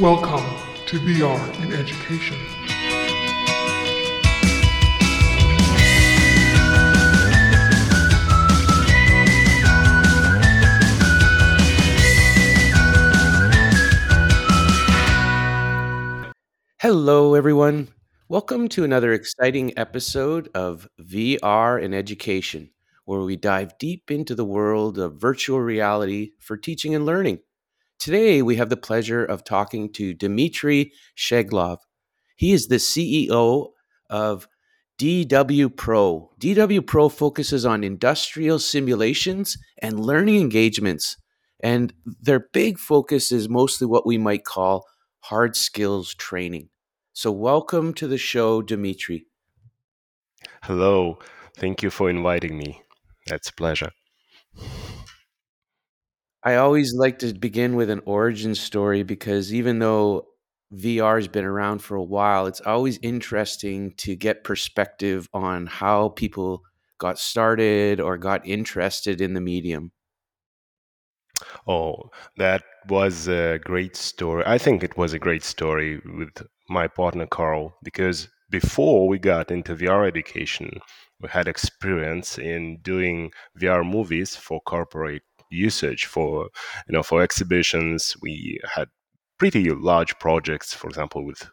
Welcome to VR in Education. Hello, everyone. Welcome to another exciting episode of VR in Education, where we dive deep into the world of virtual reality for teaching and learning. Today, we have the pleasure of talking to Dmitry Scheglov. He is the CEO of GWPro. DW Pro focuses on industrial simulations and learning engagements, and their big focus is mostly what we might call hard skills training. So, welcome to the show, Dmitry. Hello. Thank you for inviting me. That's a pleasure. I always like to begin with an origin story because even though VR has been around for a while, it's always interesting to get perspective on how people got started or got interested in the medium. Oh, that was a great story. I think it was a great story with my partner Carl because before we got into VR education, we had experience in doing VR movies for corporate usage for you know for exhibitions. We had pretty large projects for example with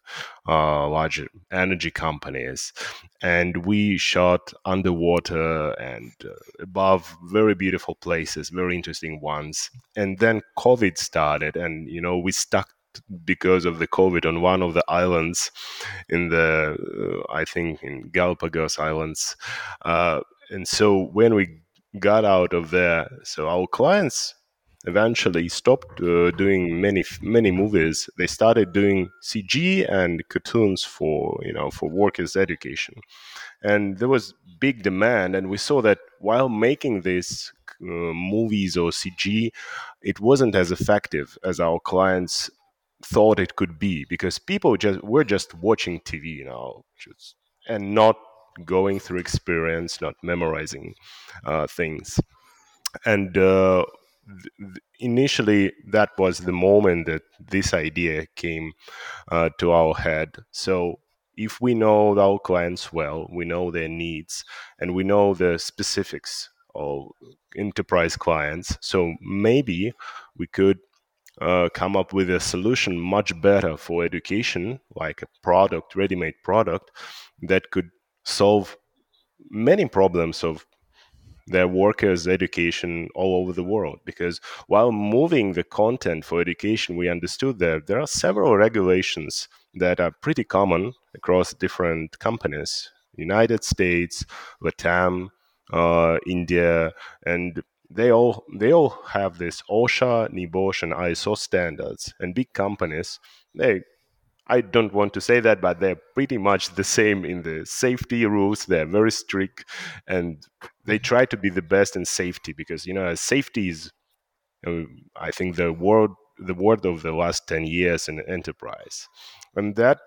uh, large energy companies. And we shot underwater and uh, above very beautiful places very interesting ones. And then covid started and you know we stuck because of the covid on one of the islands in the uh, i think in galapagos islands. Uh, and so when we got out of there. So our clients eventually stopped uh, doing many many movies. They started doing CG and cartoons for you know for workers' education, and there was big demand. And we saw that while making these uh, movies or CG, it wasn't as effective as our clients thought it could be because people just were just watching TV, you know, just, and not going through experience, not memorizing uh, things. And uh, th- initially, that was the moment that this idea came uh, to our head. So if we know our clients well, we know their needs, and we know the specifics of enterprise clients. So maybe we could uh, come up with a solution much better for education, like a product, ready-made product that could solve many problems of their workers' education all over the world. Because while moving the content for education, we understood that there are several regulations that are pretty common across different companies United States, Latam, uh, India, and they all they all have this OSHA, NEBOSH, and ISO standards. And big companies they I don't want to say that, but they're pretty much the same in the safety rules. They're very strict, and they try to be the best in safety because you know safety is, I think, the word the word of the last ten years in enterprise, and that,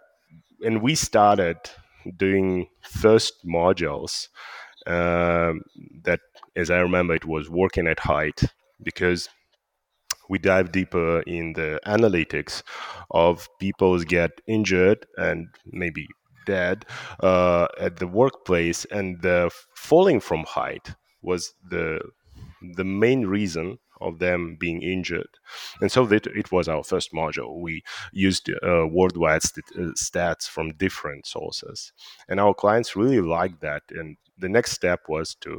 and we started doing first modules um, that, as I remember, it was working at height because we dive deeper in the analytics of people get injured and maybe dead uh, at the workplace, and the falling from height was the the main reason of them being injured. And so that it was our first module. We used uh, worldwide st- uh, stats from different sources. And our clients really liked that. And the next step was to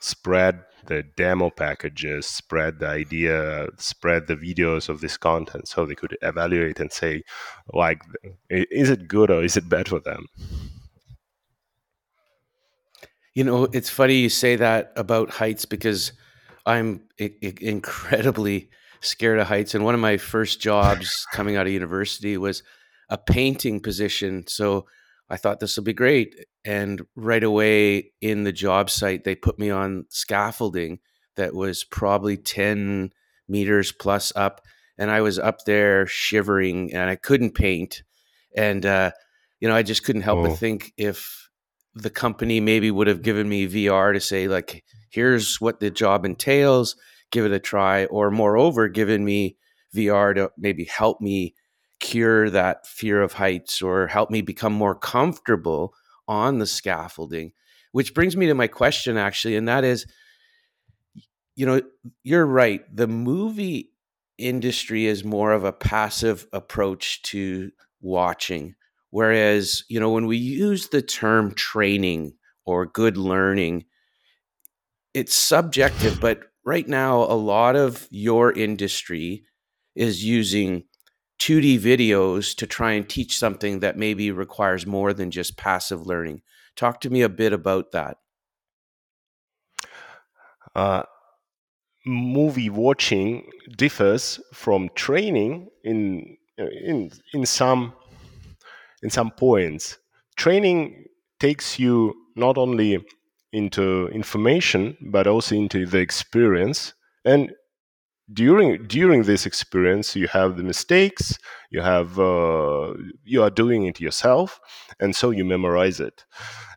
spread the demo packages, spread the idea, spread the videos of this content so they could evaluate and say, like, is it good or is it bad for them? You know, it's funny you say that about heights because I'm I- I- incredibly scared of heights. And one of my first jobs coming out of university was a painting position. So I thought this will be great. And right away in the job site, they put me on scaffolding that was probably 10 meters plus up. And I was up there shivering and I couldn't paint. And, uh, you know, I just couldn't help oh. but think if the company maybe would have given me VR to say, like, here's what the job entails, give it a try, or moreover, given me VR to maybe help me cure that fear of heights or help me become more comfortable on the scaffolding. Which brings me to my question, actually, and that is you know, you're right. The movie industry is more of a passive approach to watching. Whereas, you know, when we use the term training or good learning, it's subjective, but right now, a lot of your industry is using 2D videos to try and teach something that maybe requires more than just passive learning. Talk to me a bit about that. Uh, movie watching differs from training in in in some in some points. Training takes you not only into information but also into the experience and during during this experience you have the mistakes you have uh, you are doing it yourself and so you memorize it.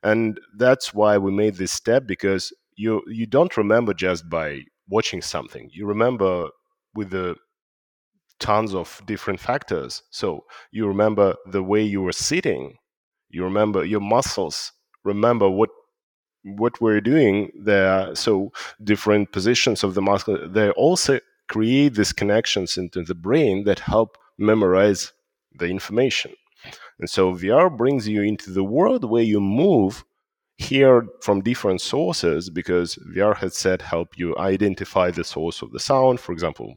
And that's why we made this step because you you don't remember just by watching something. You remember with the tons of different factors. So you remember the way you were sitting. You remember your muscles remember what what we're doing there. So different positions of the muscle they also create these connections into the brain that help memorize the information. And so vr brings you into the world where you move hear from different sources because vr headset help you identify the source of the sound for example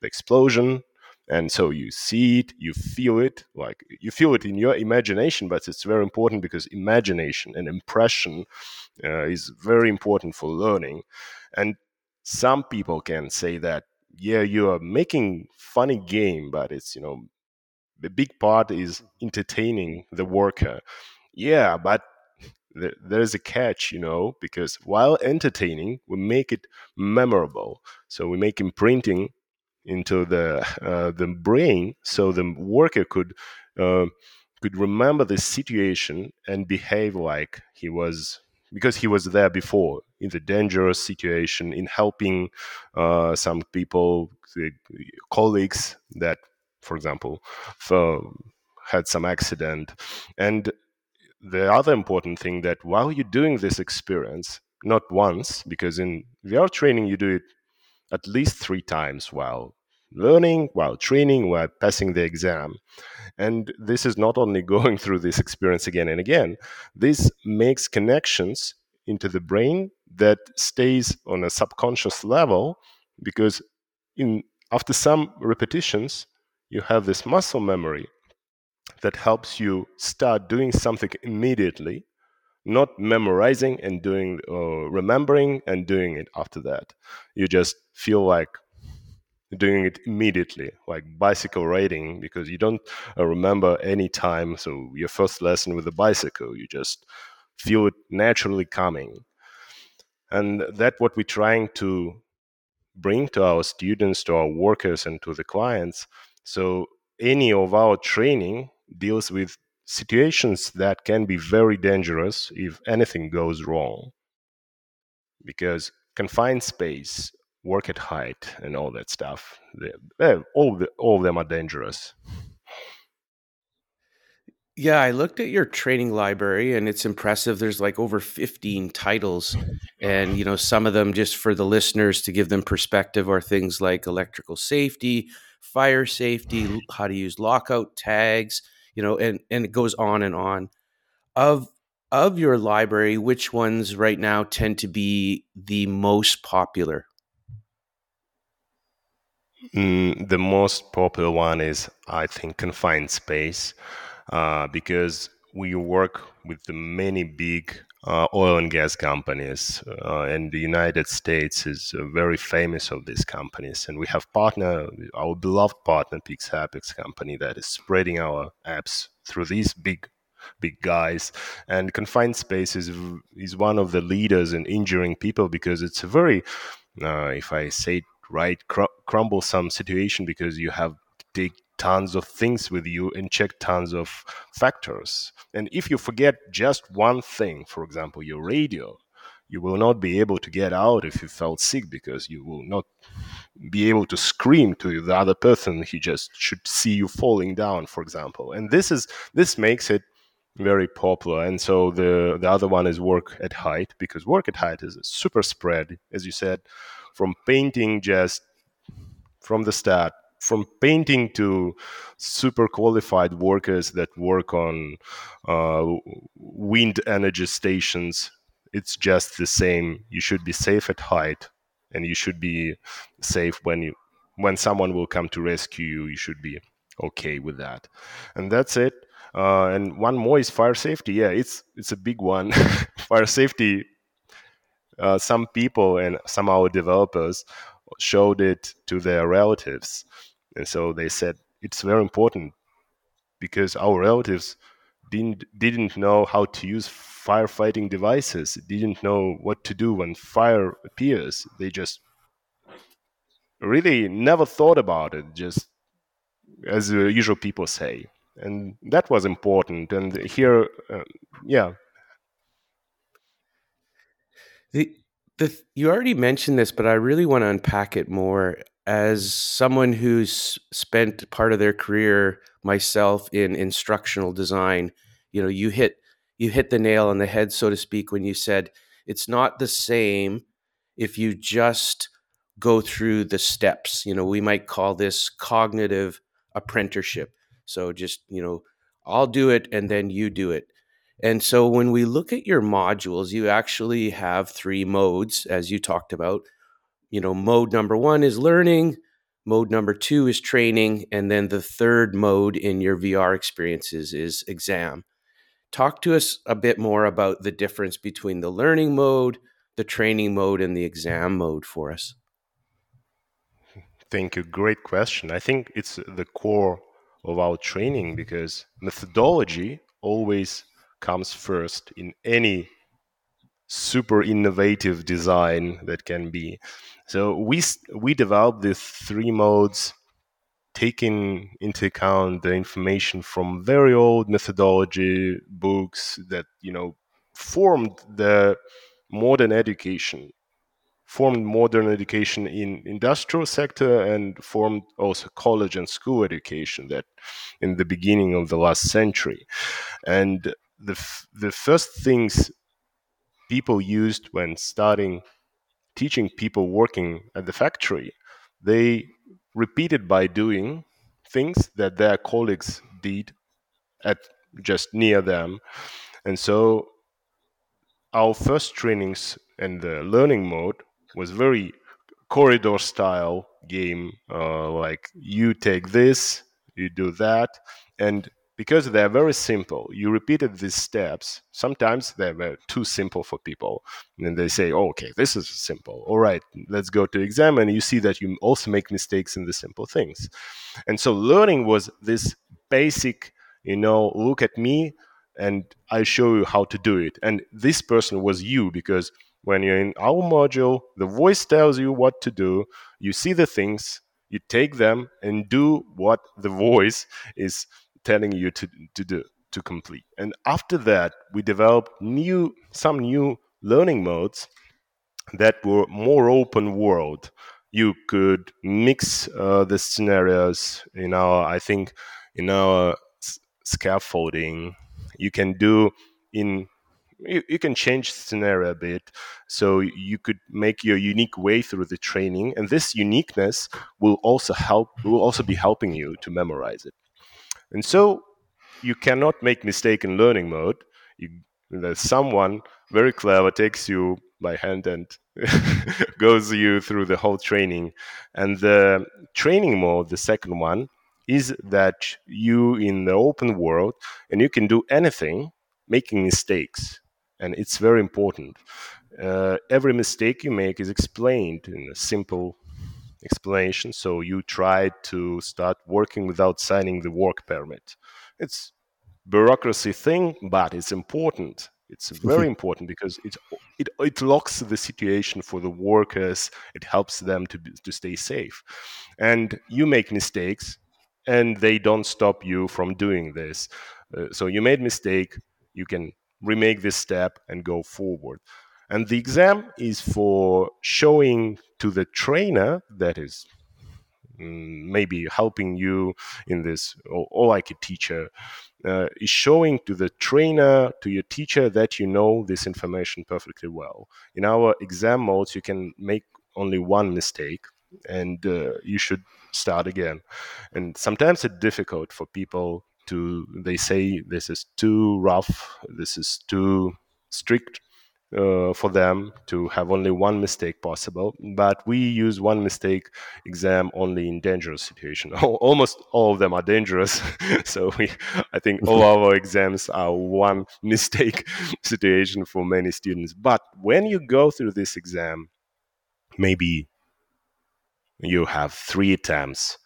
the explosion. And so you see it you feel it like you feel it in your imagination but it's very important because imagination and impression uh, is very important for learning. And some people can say that yeah you are making funny game but it's you know the big part is entertaining the worker. Yeah but there's a catch you know because while entertaining we make it memorable. So we make imprinting into the uh, the brain so the worker could uh, could remember the situation and behave like he was because he was there before in the dangerous situation in helping uh, some people colleagues that for example for, had some accident and the other important thing that while you're doing this experience not once because in vr training you do it at least three times while learning, while training, while passing the exam. And this is not only going through this experience again and again, this makes connections into the brain that stays on a subconscious level because in after some repetitions you have this muscle memory that helps you start doing something immediately not memorizing and doing or remembering and doing it after that. You just feel like doing it immediately like bicycle riding because you don't uh, remember any time. So your first lesson with a bicycle you just feel it naturally coming and that what we're trying to bring to our students to our workers and to the clients. So any of our training deals with situations that can be very dangerous if anything goes wrong. Because confined space work at height and all that stuff they, eh, all the, all of them are dangerous yeah i looked at your training library and it's impressive there's like over 15 titles and you know some of them just for the listeners to give them perspective are things like electrical safety fire safety how to use lockout tags you know, and and it goes on and on. Of of your library, which ones right now tend to be the most popular? Mm, the most popular one is, I think, confined space, uh, because we work with the many big uh, oil and gas companies, uh, and the United States is uh, very famous of these companies. And we have partner, our beloved partner, Pixapex company, that is spreading our apps through these big, big guys. And confined space is is one of the leaders in injuring people because it's a very, uh, if I say it right, cr- crumble some situation because you have take tons of things with you and check tons of factors. And if you forget just one thing, for example, your radio, you will not be able to get out if you felt sick because you will not be able to scream to the other person. He just should see you falling down for example. And this is this makes it very popular. And so the the other one is work at height because work at height is a super spread as you said from painting just from the start from painting to super qualified workers that work on uh, wind energy stations it's just the same. You should be safe at height and you should be safe when you when someone will come to rescue you you should be okay with that. And that's it. Uh, and one more is fire safety. Yeah it's it's a big one. Fire safety uh, some people and some our developers showed it to their relatives and so they said it's very important because our relatives didn't didn't know how to use firefighting devices, didn't know what to do when fire appears. They just really never thought about it, just as usual people say. And that was important. And here, uh, yeah. The, the, you already mentioned this, but I really want to unpack it more. As someone who's spent part of their career, myself, in instructional design, you know, you hit you hit the nail on the head, so to speak, when you said it's not the same if you just go through the steps. You know, we might call this cognitive apprenticeship. So just, you know, I'll do it and then you do it. And so when we look at your modules, you actually have three modes, as you talked about. You know, mode number one is learning, mode number two is training, and then the third mode in your VR experiences is exam. Talk to us a bit more about the difference between the learning mode, the training mode, and the exam mode for us. Thank you. Great question. I think it's the core of our training because methodology always comes first in any super innovative design that can be. So we we developed these three modes taking into account the information from very old methodology books that you know formed the modern education formed modern education in industrial sector and formed also college and school education that in the beginning of the last century and the the first things people used when starting teaching people working at the factory they repeated by doing things that their colleagues did at just near them. And so our first trainings and the learning mode was very corridor style game uh, like you take this you do that and because they're very simple. You repeated these steps. Sometimes they were too simple for people. And they say, oh, okay, this is simple. All right, let's go to exam. And you see that you also make mistakes in the simple things. And so learning was this basic, you know, look at me and I show you how to do it. And this person was you because when you're in our module, the voice tells you what to do. You see the things, you take them and do what the voice is telling you to, to do to complete. And after that, we developed new some new learning modes that were more open world. You could mix uh, the scenarios in our, I think, in our scaffolding. You can do in you, you, can change scenario a bit so you could make your unique way through the training and this uniqueness will also help will also be helping you to memorize it and so you cannot make mistake in learning mode. You, there's someone very clever takes you by hand and goes you through the whole training. And the training mode, the second one, is that you in the open world and you can do anything, making mistakes. And it's very important. Uh, every mistake you make is explained in a simple explanation. So you try to start working without signing the work permit. It's bureaucracy thing, but it's important. It's very important because it, it it locks the situation for the workers. It helps them to to stay safe, and you make mistakes, and they don't stop you from doing this. Uh, so you made mistake, you can remake this step and go forward. And the exam is for showing to the trainer that is mm, maybe helping you in this, or, or like a teacher, uh, is showing to the trainer, to your teacher, that you know this information perfectly well. In our exam modes, you can make only one mistake and uh, you should start again. And sometimes it's difficult for people to, they say this is too rough, this is too strict uh, for them to have only one mistake possible. But we use one mistake exam only in dangerous situation. Almost all of them are dangerous. so we, I think all our exams are one mistake situation for many students. But when you go through this exam, maybe you have three attempts.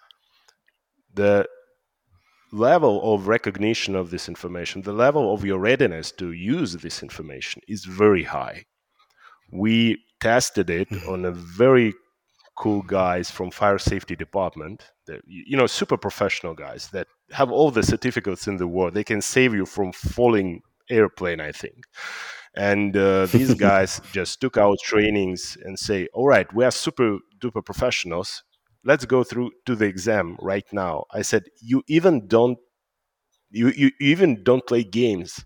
The level of recognition of this information, the level of your readiness to use this information is very high. We tested it mm-hmm. on a very cool guys from fire safety department that, you know super professional guys that have all the certificates in the world they can save you from falling airplane i think and uh, these guys just took our trainings and say all right we are super duper professionals let's go through to the exam right now. I said you even don't you, you even don't play games.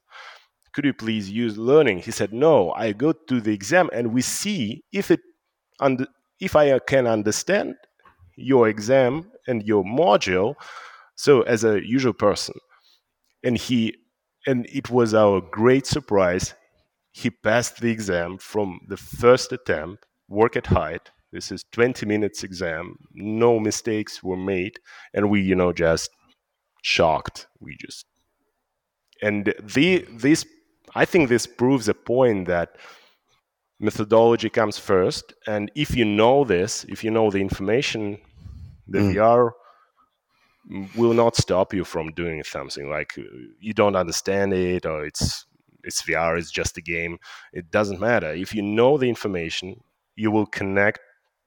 Could you please use learning? He said no i go to the exam and we see if it and if i uh, can understand your exam and your module so as a usual person. And he and it was our great surprise. He passed the exam from the first attempt work at height this is 20 minutes exam. No mistakes were made, and we, you know, just shocked. We just and the this I think this proves a point that methodology comes first, and if you know this, if you know the information, the mm. VR will not stop you from doing something like you don't understand it or it's it's VR, it's just a game. It doesn't matter. If you know the information, you will connect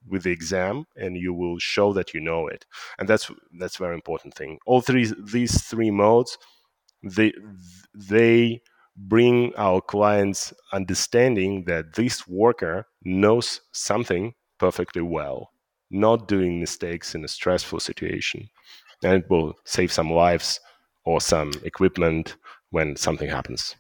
with the exam and you will show that you know it. And that's that's very important thing. All three these three modes they they bring our clients understanding that this worker knows something perfectly well not doing mistakes in a stressful situation. And it will save some lives or some equipment when something happens.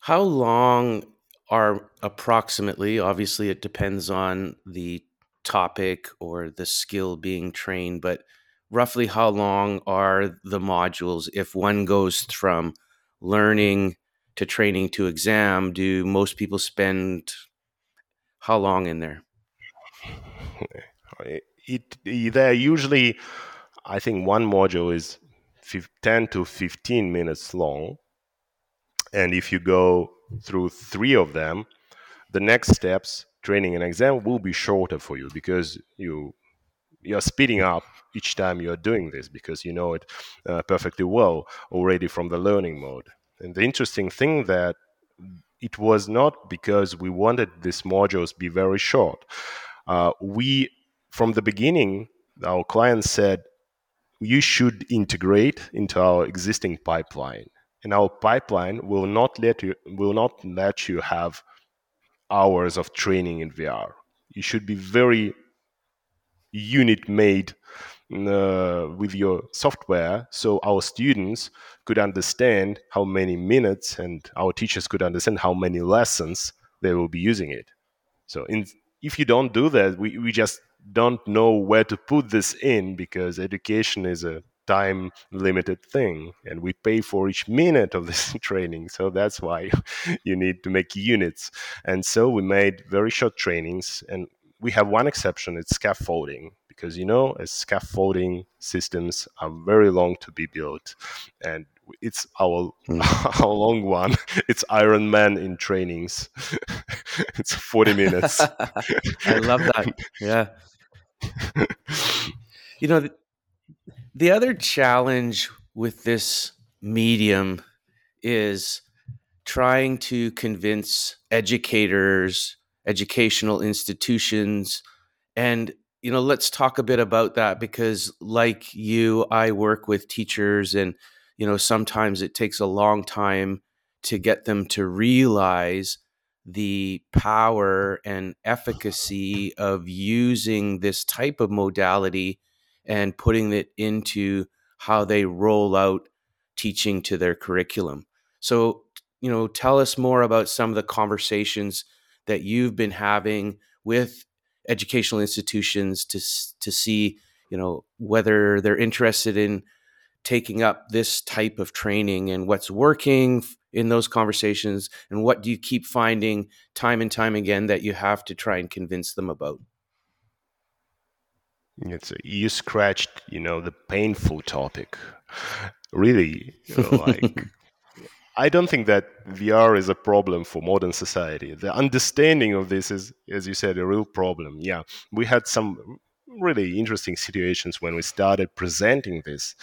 How long are approximately, obviously, it depends on the topic or the skill being trained, but roughly how long are the modules if one goes from learning to training to exam? Do most people spend how long in there? It, it they're usually, I think, one module is 10 to 15 minutes long. And if you go through three of them, the next steps, training and exam, will be shorter for you because you you're speeding up each time you're doing this because you know it uh, perfectly well already from the learning mode. And the interesting thing that it was not because we wanted these modules be very short. Uh, we from the beginning, our clients said you should integrate into our existing pipeline and our pipeline will not let you will not let you have hours of training in VR. You should be very unit made uh, with your software so our students could understand how many minutes and our teachers could understand how many lessons they will be using it. So in, if you don't do that, we, we just don't know where to put this in because education is a time limited thing and we pay for each minute of this training so that's why you need to make units. And so we made very short trainings and we have one exception it's scaffolding because you know as scaffolding systems are very long to be built and it's our mm. our long one. It's iron man in trainings. It's 40 minutes. I love that. Yeah. You know the other challenge with this medium is trying to convince educators, educational institutions, and you know, let's talk a bit about that because, like you, I work with teachers, and you know, sometimes it takes a long time to get them to realize the power and efficacy of using this type of modality and putting it into how they roll out teaching to their curriculum. So, you know, tell us more about some of the conversations that you've been having with educational institutions to to see, you know, whether they're interested in taking up this type of training and what's working in those conversations and what do you keep finding time and time again that you have to try and convince them about it's you scratched you know the painful topic really you know, like I don't think that VR is a problem for modern society. The understanding of this is, as you said, a real problem. Yeah, we had some really interesting situations when we started presenting this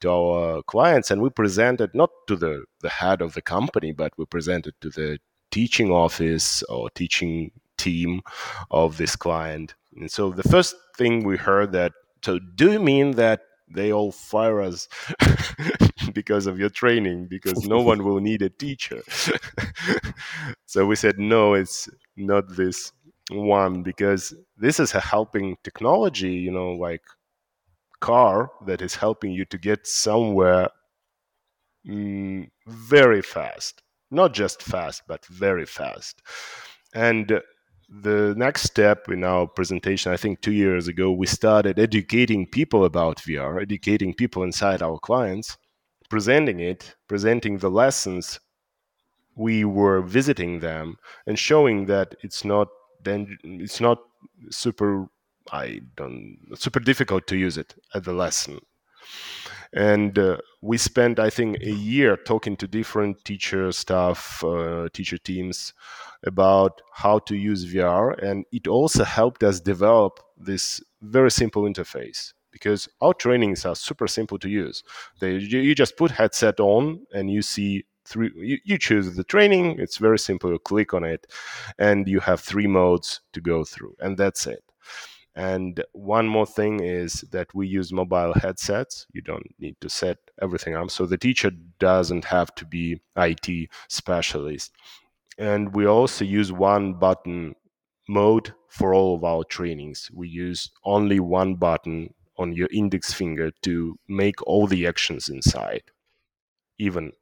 to our clients and we presented not to the, the head of the company but we presented to the teaching office or teaching team of this client and so the first thing we heard that so do you mean that they all fire us because of your training? Because no one will need a teacher. So we said no it's not this one because this is a helping technology you know like car that is helping you to get somewhere mm, very fast. Not just fast but very fast. And the next step in our presentation i think two years ago we started educating people about vr educating people inside our clients presenting it presenting the lessons we were visiting them and showing that it's not then it's not super I don't super difficult to use it at the lesson. And uh, we spent, I think, a year talking to different teacher staff, uh, teacher teams about how to use VR, and it also helped us develop this very simple interface because our trainings are super simple to use. They, you just put headset on and you see three you, you choose the training. It's very simple. You click on it and you have three modes to go through. And that's it and one more thing is that we use mobile headsets. You don't need to set everything up. So the teacher doesn't have to be IT specialist. And we also use one button mode for all of our trainings. We use only one button on your index finger to make all the actions inside. Even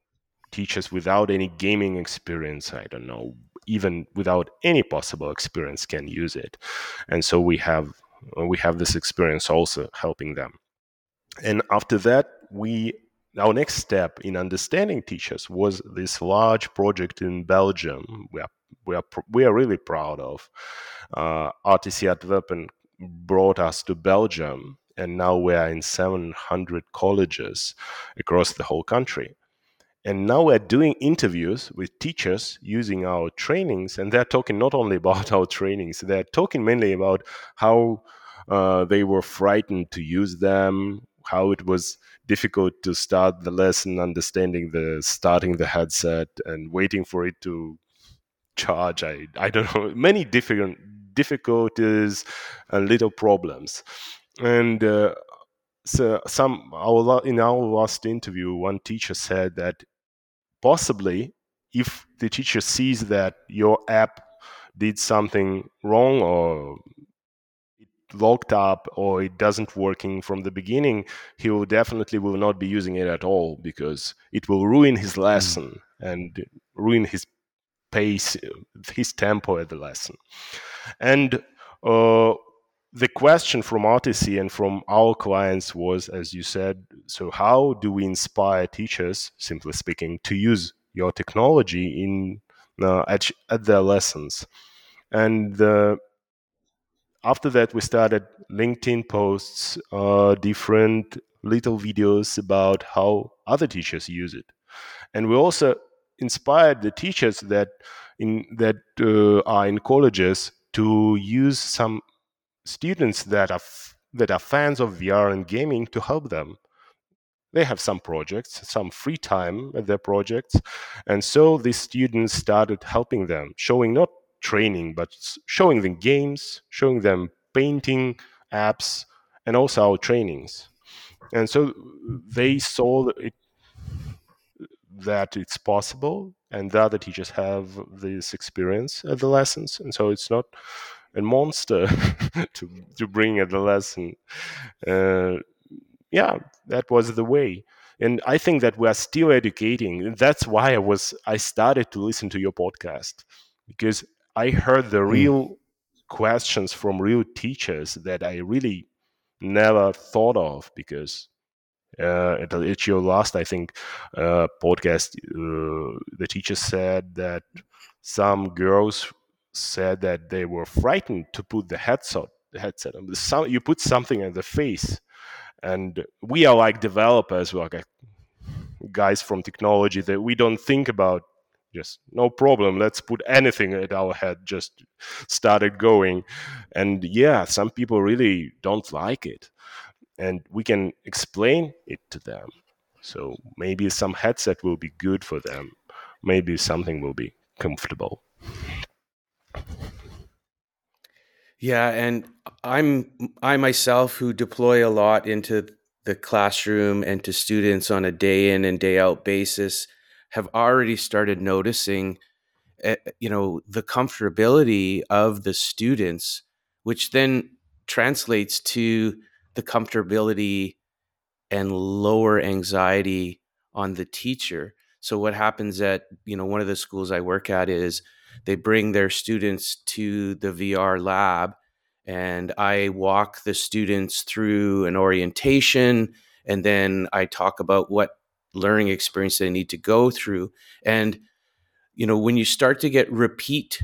teachers without any gaming experience, I don't know, even without any possible experience can use it. And so we have we have this experience also helping them. And after that, we our next step in understanding teachers was this large project in Belgium. We are we are we are really proud of. Uh, RTC Antwerpen brought us to Belgium, and now we are in 700 colleges across the whole country. And now we're doing interviews with teachers using our trainings, and they're talking not only about our trainings, they're talking mainly about how uh, they were frightened to use them, how it was difficult to start the lesson, understanding the starting the headset and waiting for it to charge. I, I don't know, many different difficulties and little problems. And uh, so some our in our last interview, one teacher said that possibly if the teacher sees that your app did something wrong or locked up or it doesn't working from the beginning he will definitely will not be using it at all because it will ruin his hmm. lesson mm. and ruin his pace his tempo at the lesson and uh, the question from RTC and from our clients was, as you said, so how do we inspire teachers, simply speaking, to use your technology in uh, at, at their lessons? And uh, after that, we started LinkedIn posts, uh, different little videos about how other teachers use it, and we also inspired the teachers that in that uh, are in colleges to use some students that are f- that are fans of VR and gaming to help them. They have some projects, some free time at their projects, and so these students started helping them, showing not training but showing them games, showing them painting apps, and also our trainings. And so they saw it, that it's possible and the other teachers have this experience at the lessons, and so it's not a monster to to bring at the lesson. Uh, yeah, that was the way and i think that we are still educating and that's why i was i started to listen to your podcast because i heard the real mm. questions from real teachers that i really never thought of because uh, at, at your last i think uh, podcast uh, the teacher said that some girls said that they were frightened to put the headset headset on some, you put something in the face and we are like developers like guys from technology that we don't think about just no problem let's put anything at our head just started going. And yeah some people really don't like it and we can explain it to them. So maybe some headset will be good for them. Maybe something will be comfortable. Yeah, and I'm I myself who deploy a lot into the classroom and to students on a day in and day out basis have already started noticing uh, you know the comfortability of the students which then translates to the comfortability and lower anxiety on the teacher. So what happens at you know one of the schools i work at is they bring their students to the VR lab and I walk the students through an orientation and then I talk about what learning experience they need to go through. And you know when you start to get repeat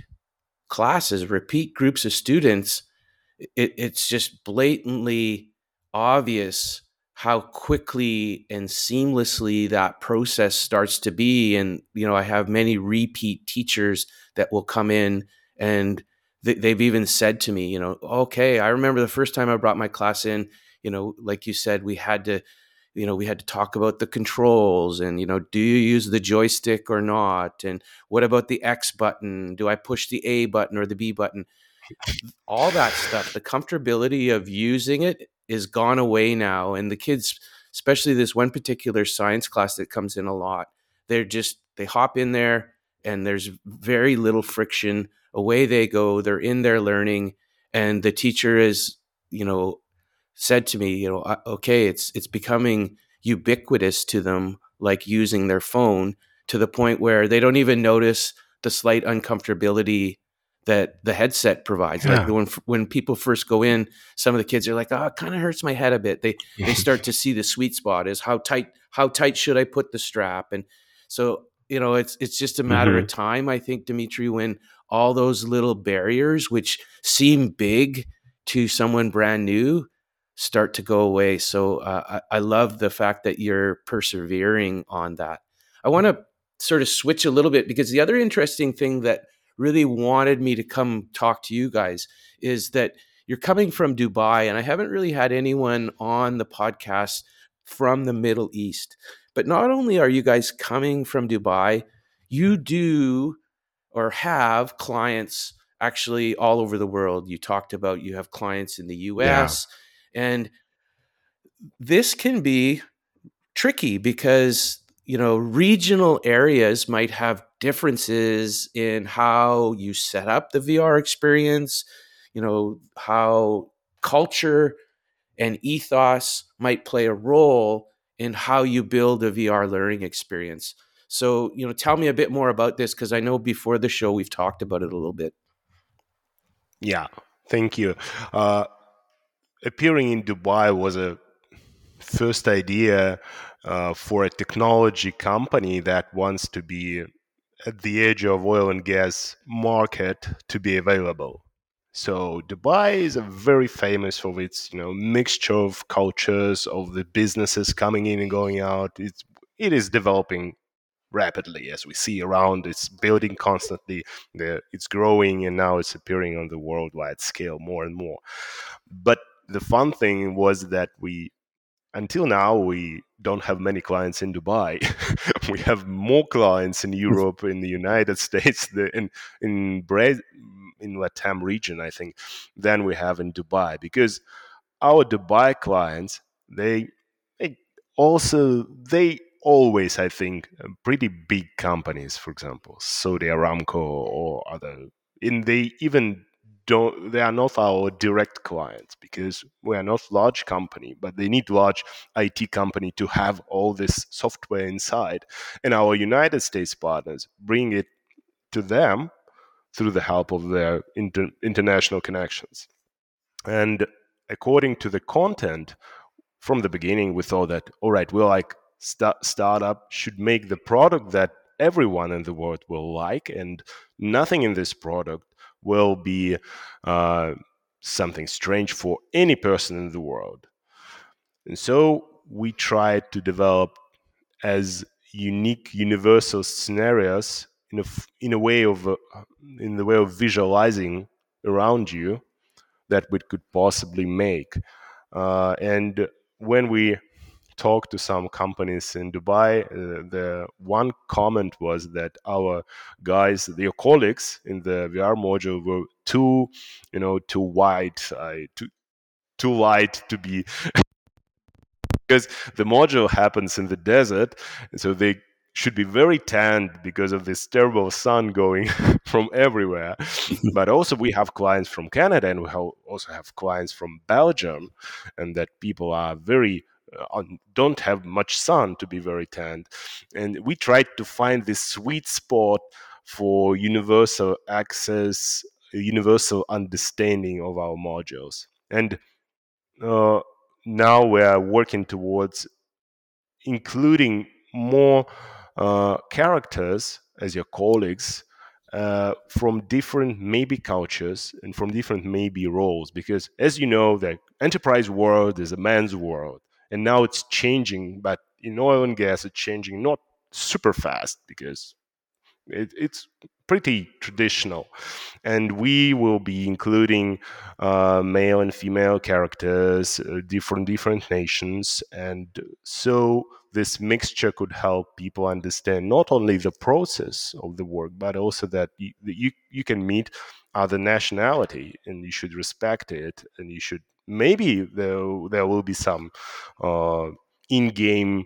classes repeat groups of students it, it's just blatantly obvious how quickly and seamlessly that process starts to be. And you know i have many repeat teachers that will come in and they've even said to me you know okay i remember the first time i brought my class in you know like you said we had to you know we had to talk about the controls and you know do you use the joystick or not? And what about the x button? Do i push the a button or the b button? All that stuff the comfortability of using it is gone away now and the kids especially this one particular science class that comes in a lot they're just they hop in there and there's very little friction. Away they go they're in there learning and the teacher is you know said to me you know okay it's it's becoming ubiquitous to them like using their phone to the point where they don't even notice the slight uncomfortability that the headset provides. Yeah. Like when when people first go in, some of the kids are like, "Oh, it kind of hurts my head a bit." They they start to see the sweet spot is how tight how tight should I put the strap, and so you know it's it's just a matter mm-hmm. of time. I think Dimitri, when all those little barriers, which seem big to someone brand new, start to go away. So uh, I, I love the fact that you're persevering on that. I want to sort of switch a little bit because the other interesting thing that really wanted me to come talk to you guys is that you're coming from Dubai, and I haven't really had anyone on the podcast from the Middle East. But not only are you guys coming from Dubai, you do or have clients actually all over the world. You talked about you have clients in the US, yeah. And this can be tricky because you know regional areas might have differences in how you set up the VR experience, you know, how culture and ethos might play a role in how you build a VR learning experience. So, you know, tell me a bit more about this because I know before the show we've talked about it a little bit. Yeah, thank you. Uh, appearing in Dubai was a first idea uh, for a technology company that wants to be at the edge of oil and gas market to be available. So Dubai is very famous for its you know mixture of cultures of the businesses coming in and going out. It's it is developing rapidly as we see around. It's building constantly. It's growing and now it's appearing on the worldwide scale more and more. But the fun thing was that we until now we don't have many clients in dubai. We have more clients in mm. europe in the united states in in in latam region i think than we have in dubai because our dubai clients they, they also they always, I think, uh, pretty big companies, for example, Saudi Aramco or other, and they even don't they are not our direct clients because we are not large company but they need large it company to have all this software inside. And our united states partners bring it to them through the help of their inter- international connections. And according to the content from the beginning we thought that all right we're like st- startup should make the product that everyone in the world will like and nothing in this product will be uh, something strange for any person in the world. And so we tried to develop as unique universal scenarios in a, in a way of uh, in the way of visualizing around you that we could possibly make. Uh, and when we talked to some companies in Dubai, uh, the one comment was that our guys, their colleagues in the VR module, were too, you know, too white, uh, too too light to be. because the module happens in the desert, so they should be very tanned because of this terrible sun going from everywhere. but also, we have clients from Canada and we also have clients from Belgium, and that people are very uh, don't have much sun to be very tanned. And we tried to find this sweet spot for universal access, universal understanding of our modules. And uh, now we are working towards including more uh, characters as your colleagues uh, from different maybe cultures and from different maybe roles because as you know the enterprise world is a man's world and now it's changing but in oil and gas it's changing not super fast because it, it's pretty traditional. And we will be including uh, male and female characters uh, different different nations. And so this mixture could help people understand not only the process of the work but also that you, you, you can meet other nationality and you should respect it and you should maybe there there will be some uh, in-game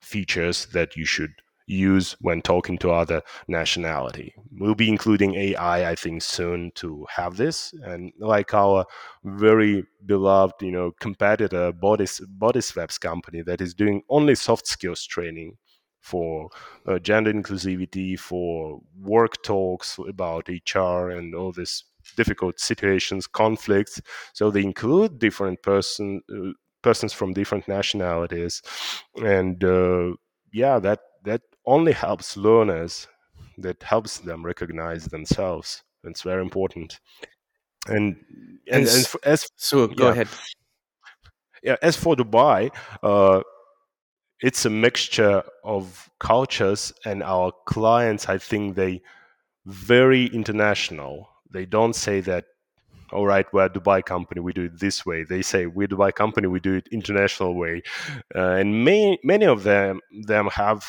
features that you should use when talking to other nationality. We'll be including AI, I think, soon to have this. And like our very beloved, you know, competitor, Bodys Bodyswaps company that is doing only soft skills training for uh, gender inclusivity, for work talks about HR and all these difficult situations, conflicts. So they include different person uh, persons from different nationalities, and uh, yeah, that that only helps learners. That helps them recognize themselves. It's very important. And and, and, and for, as so, go yeah, ahead. Yeah, as for Dubai, uh, it's a mixture of cultures, and our clients, I think, they very international. They don't say that all right we're a dubai company we do it this way. They say we're a dubai company we do it international way. Uh, and many many of them them have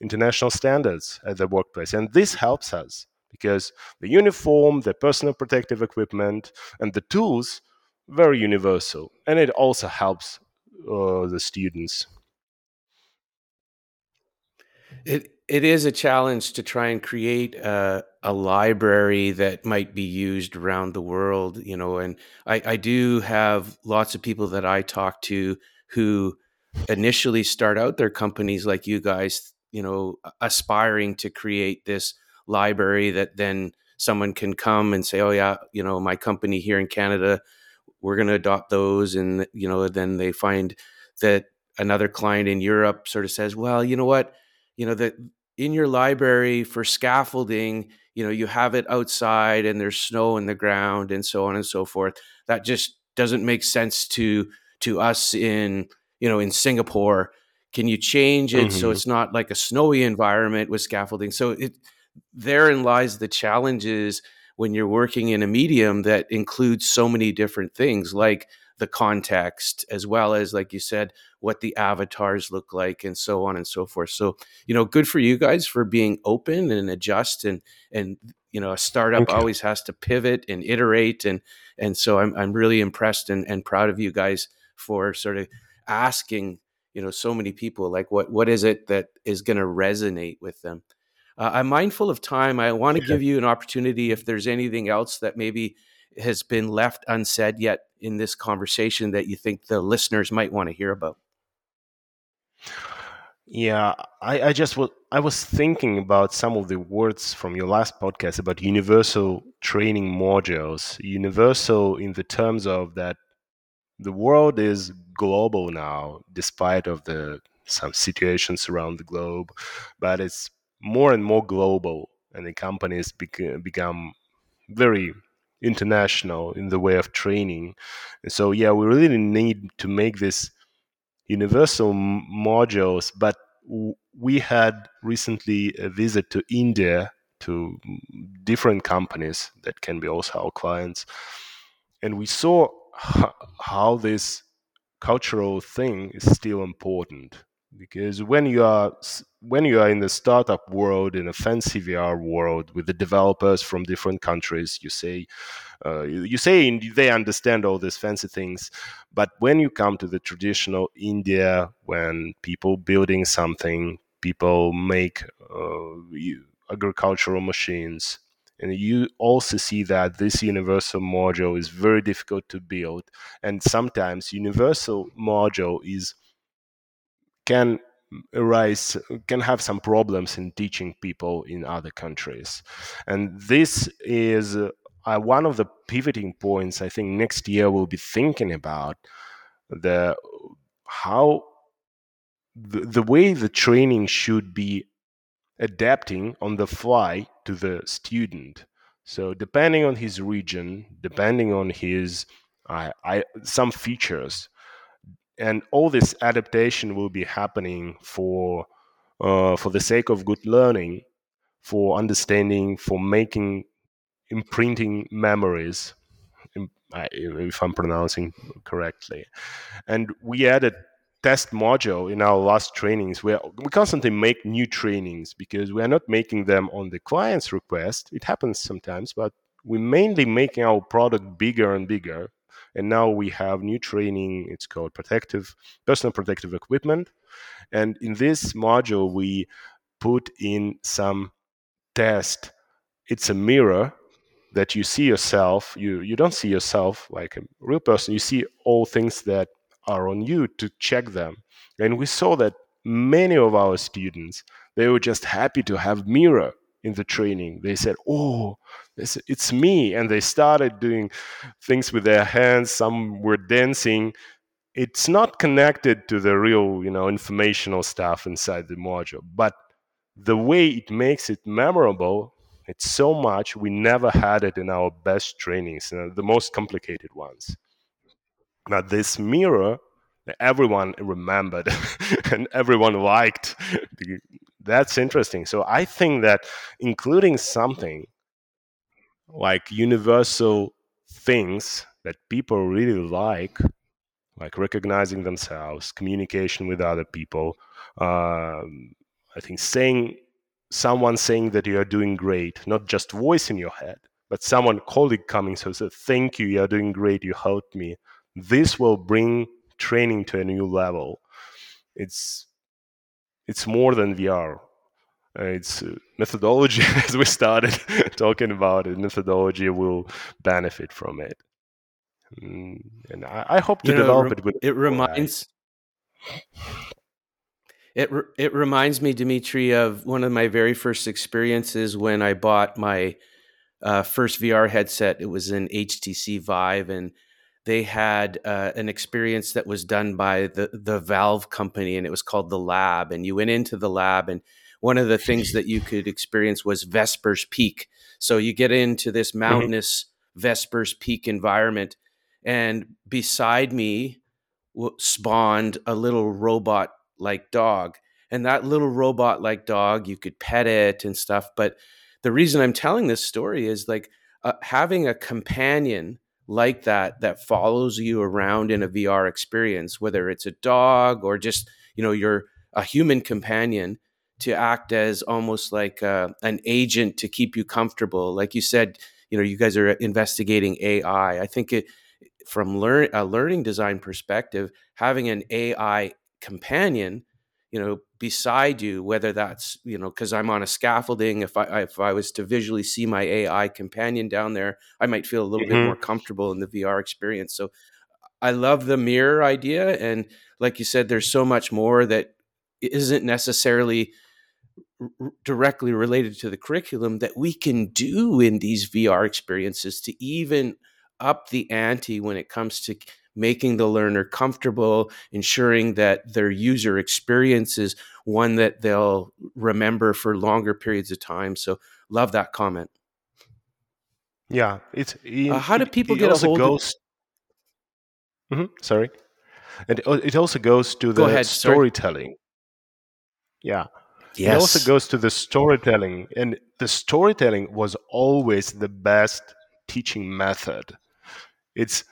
international standards at the workplace and this helps us because the uniform the personal protective equipment and the tools very universal and it also helps uh, the students it it is a challenge to try and create a, a library that might be used around the world, you know. And I, I do have lots of people that I talk to who initially start out their companies like you guys, you know, aspiring to create this library that then someone can come and say, oh, yeah, you know, my company here in Canada, we're going to adopt those. And, you know, then they find that another client in Europe sort of says, well, you know what? You know that in your library for scaffolding you know you have it outside and there's snow in the ground and so on and so forth. That just doesn't make sense to to us in you know in singapore. Can you change it mm-hmm. so it's not like a snowy environment with scaffolding? So it therein lies the challenges when you're working in a medium that includes so many different things like the context as well as like you said what the avatars look like and so on and so forth. So you know good for you guys for being open and adjust and and you know a startup always has to pivot and iterate. And and so i'm, I'm really impressed and, and proud of you guys for sort of asking you know so many people like what what is it that is going to resonate with them? Uh, i'm mindful of time. I want to give you an opportunity if there's anything else that maybe has been left unsaid yet in this conversation that you think the listeners might want to hear about? Yeah i, I just was i was thinking about some of the words from your last podcast about universal training modules. Universal in the terms of that the world is global now, despite of the some situations around the globe, but it's more and more global, and the companies bec- become very international in the way of training. And so, yeah, we really need to make this universal modules. But we had recently a visit to India to different companies that can be also our clients, and we saw how this cultural thing is still important because when you are when you are in the startup world in a fancy VR world with the developers from different countries, you say uh, you say they understand all these fancy things, but when you come to the traditional India, when people building something, people make uh, agricultural machines, and you also see that this universal module is very difficult to build and sometimes universal module is can arise can have some problems in teaching people in other countries and this is uh, one of the pivoting points i think next year we'll be thinking about the how the, the way the training should be adapting on the fly to the student. So depending on his region, depending on his uh, I, some features, and all this adaptation will be happening for uh, for the sake of good learning, for understanding, for making imprinting memories, if I'm pronouncing correctly. And we added test module in our last trainings where we constantly make new trainings because we are not making them on the client's request it happens sometimes but we're mainly making our product bigger and bigger and now we have new training. It's called protective personal protective equipment. And in this module we put in some test. It's a mirror that you see yourself. You you don't see yourself like a real person. You see all things that are on you to check them. And we saw that many of our students, they were just happy to have Mirror in the training. They said, "Oh, it's me," and they started doing things with their hands. Some were dancing. It's not connected to the real, you know, informational stuff inside the module, but the way it makes it memorable, it's so much we never had it in our best trainings, you know, the most complicated ones. Now, this mirror, everyone remembered and everyone liked. That's interesting. So I think that including something like universal things that people really like, like recognizing themselves, communication with other people, um, I think saying someone saying that you are doing great, not just voice in your head, but someone colleague coming so say, thank you, you are doing great, you helped me this will bring training to a new level. It's it's more than VR. Uh, it's uh, methodology, as we started talking about it. Methodology will benefit from it, mm, and I, I, hope to you know, develop it. With it reminds. It re- it reminds me, Dimitri, of one of my very first experiences when I bought my uh, first VR headset. It was an HTC Vive, and they had uh, an experience that was done by the the Valve company, and it was called the Lab. And you went into the lab, and one of the things that you could experience was Vespers Peak. So you get into this mm-hmm. mountainous mm-hmm. Vespers Peak environment, and beside me spawned a little robot like dog. And that little robot like dog, you could pet it and stuff. But the reason I'm telling this story is like uh, having a companion like that that follows you around in a VR experience, whether it's a dog or just you know you're a human companion to act as almost like uh, an agent to keep you comfortable. Like you said, you know, you guys are investigating AI. I think it from learn a learning design perspective, having an AI companion you know beside you whether that's you know because i'm on a scaffolding if i if i was to visually see my ai companion down there i might feel a little mm-hmm. bit more comfortable in the vr experience so i love the mirror idea and like you said there's so much more that isn't necessarily r- directly related to the curriculum that we can do in these vr experiences to even up the ante when it comes to making the learner comfortable, ensuring that their user experience is one that they'll remember for longer periods of time. So, love that comment. Yeah, it's it, uh, how do people it, it get a hold goes, of? Mm-hmm, sorry, and it also goes to the Go ahead, storytelling. Sorry. Yeah. Yes. It also goes to the storytelling, and the storytelling was always the best teaching method. It's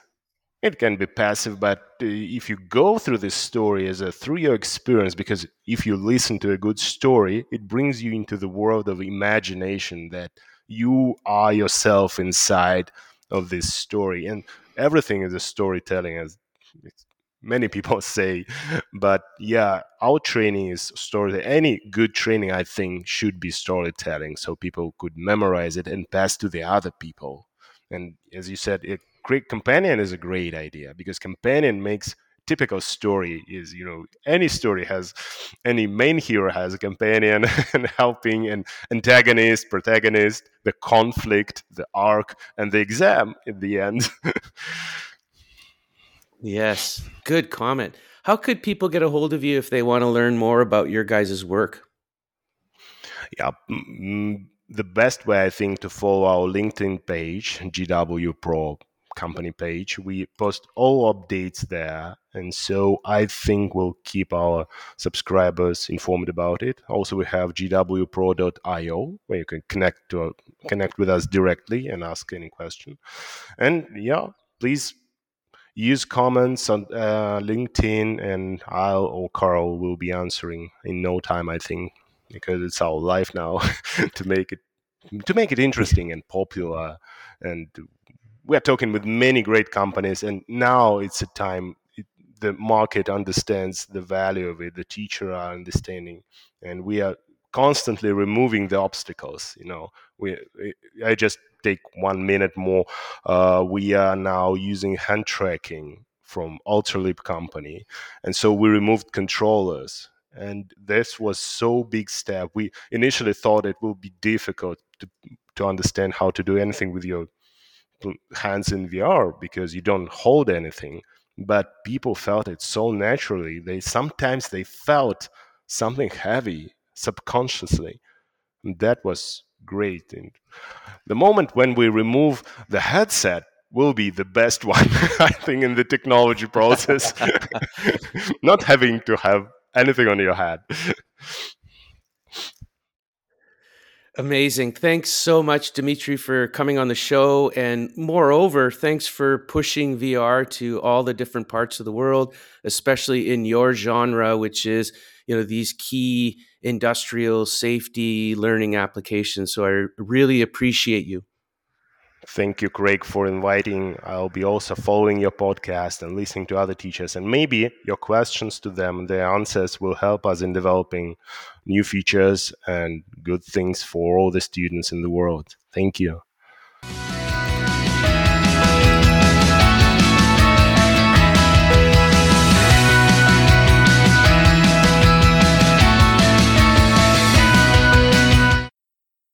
it can be passive but uh, if you go through this story as a through your experience because if you listen to a good story it brings you into the world of imagination that you are yourself inside of this story and everything is a storytelling as many people say but yeah our training is story any good training i think should be storytelling so people could memorize it and pass to the other people. And as you said a great companion is a great idea because companion makes typical story is you know any story has any main hero has a companion and helping and antagonist protagonist the conflict the arc and the exam in the end yes good comment how could people get a hold of you if they want to learn more about your guys' work yeah the best way i think to follow our linkedin page GWPro company page. We post all updates there. And so I think we'll keep our subscribers informed about it. Also, we have gwpro.io where you can connect to connect with us directly and ask any question. And yeah, please use comments on uh, LinkedIn, and I'll or Carl will be answering in no time. I think because it's our life now to make it to make it interesting and popular and we are talking with many great companies, and now it's a time it, the market understands the value of it. The teacher are understanding, and we are constantly removing the obstacles. You know, we I just take one minute more. Uh, we are now using hand tracking from Ultraleap company, and so we removed controllers. And this was so big step. We initially thought it will be difficult to to understand how to do anything with your hands in VR because you don't hold anything. But people felt it so naturally. They sometimes they felt something heavy subconsciously. And that was great. And the moment when we remove the headset will be the best one, I think, in the technology process. Not having to have anything on your head. Amazing. Thanks so much, Dimitri, for coming on the show. And moreover, thanks for pushing VR to all the different parts of the world, especially in your genre, which is, you know, these key industrial safety learning applications. So I really appreciate you. Thank you, Craig, for inviting. I'll be also following your podcast and listening to other teachers. And maybe your questions to them, their answers will help us in developing new features and good things for all the students in the world. Thank you.